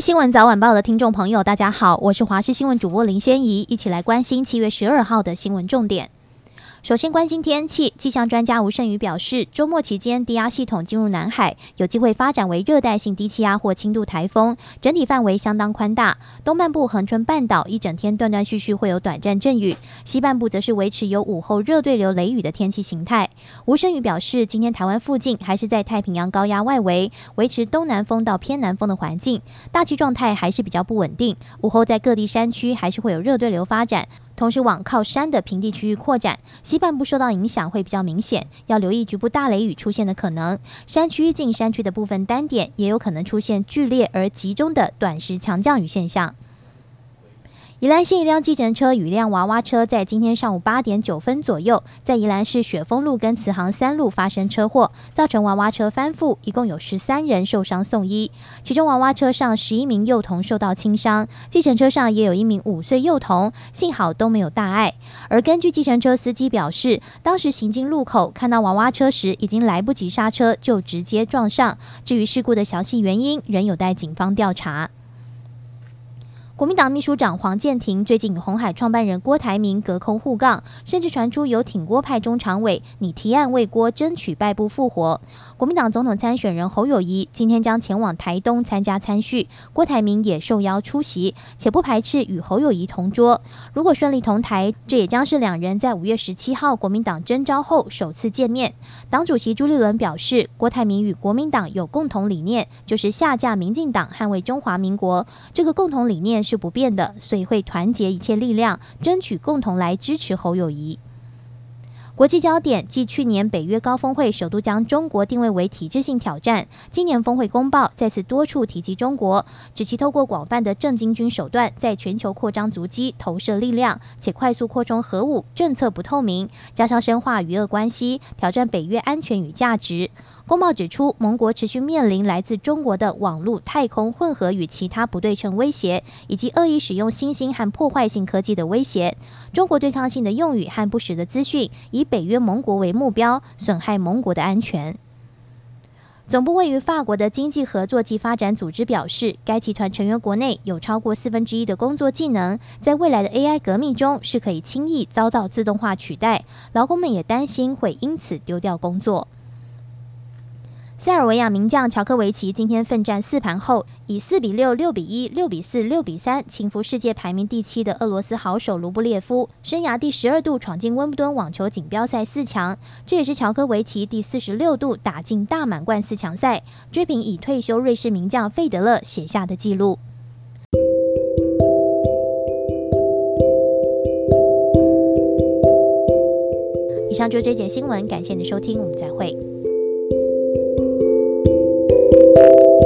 新闻早晚报的听众朋友，大家好，我是华视新闻主播林仙怡，一起来关心七月十二号的新闻重点。首先关心天气，气象专家吴胜宇表示，周末期间低压系统进入南海，有机会发展为热带性低气压或轻度台风，整体范围相当宽大。东半部恒春半岛一整天断断续续会有短暂阵雨，西半部则是维持有午后热对流雷雨的天气形态。吴胜宇表示，今天台湾附近还是在太平洋高压外围，维持东南风到偏南风的环境，大气状态还是比较不稳定。午后在各地山区还是会有热对流发展。同时往靠山的平地区域扩展，西半部受到影响会比较明显，要留意局部大雷雨出现的可能。山区近山区的部分单点也有可能出现剧烈而集中的短时强降雨现象。宜兰县一辆计程车与一辆娃娃车在今天上午八点九分左右，在宜兰市雪峰路跟慈航三路发生车祸，造成娃娃车翻覆，一共有十三人受伤送医，其中娃娃车上十一名幼童受到轻伤，计程车上也有一名五岁幼童，幸好都没有大碍。而根据计程车司机表示，当时行经路口看到娃娃车时，已经来不及刹车，就直接撞上。至于事故的详细原因，仍有待警方调查。国民党秘书长黄健庭最近与红海创办人郭台铭隔空互杠，甚至传出有挺郭派中常委拟提案为郭争取败部复活。国民党总统参选人侯友谊今天将前往台东参加参叙，郭台铭也受邀出席，且不排斥与侯友谊同桌。如果顺利同台，这也将是两人在五月十七号国民党征召后首次见面。党主席朱立伦表示，郭台铭与国民党有共同理念，就是下架民进党，捍卫中华民国。这个共同理念。是不变的，所以会团结一切力量，争取共同来支持侯友谊。国际焦点，继去年北约高峰会首度将中国定位为体制性挑战，今年峰会公报再次多处提及中国，指其透过广泛的政经军手段，在全球扩张足迹、投射力量，且快速扩充核武，政策不透明，加上深化与俄关系，挑战北约安全与价值。公报指出，盟国持续面临来自中国的网络、太空混合与其他不对称威胁，以及恶意使用新兴和破坏性科技的威胁。中国对抗性的用语和不实的资讯，以北约盟国为目标，损害盟国的安全。总部位于法国的经济合作及发展组织表示，该集团成员国内有超过四分之一的工作技能，在未来的 AI 革命中是可以轻易遭到自动化取代，劳工们也担心会因此丢掉工作。塞尔维亚名将乔科维奇今天奋战四盘后，以四比六、六比一、六比四、六比三轻服世界排名第七的俄罗斯好手卢布列夫，生涯第十二度闯进温布顿网球锦标赛四强。这也是乔科维奇第四十六度打进大满贯四强赛，追平已退休瑞士名将费德勒写下的纪录。以上就是这节新闻，感谢你的收听，我们再会。Thank you.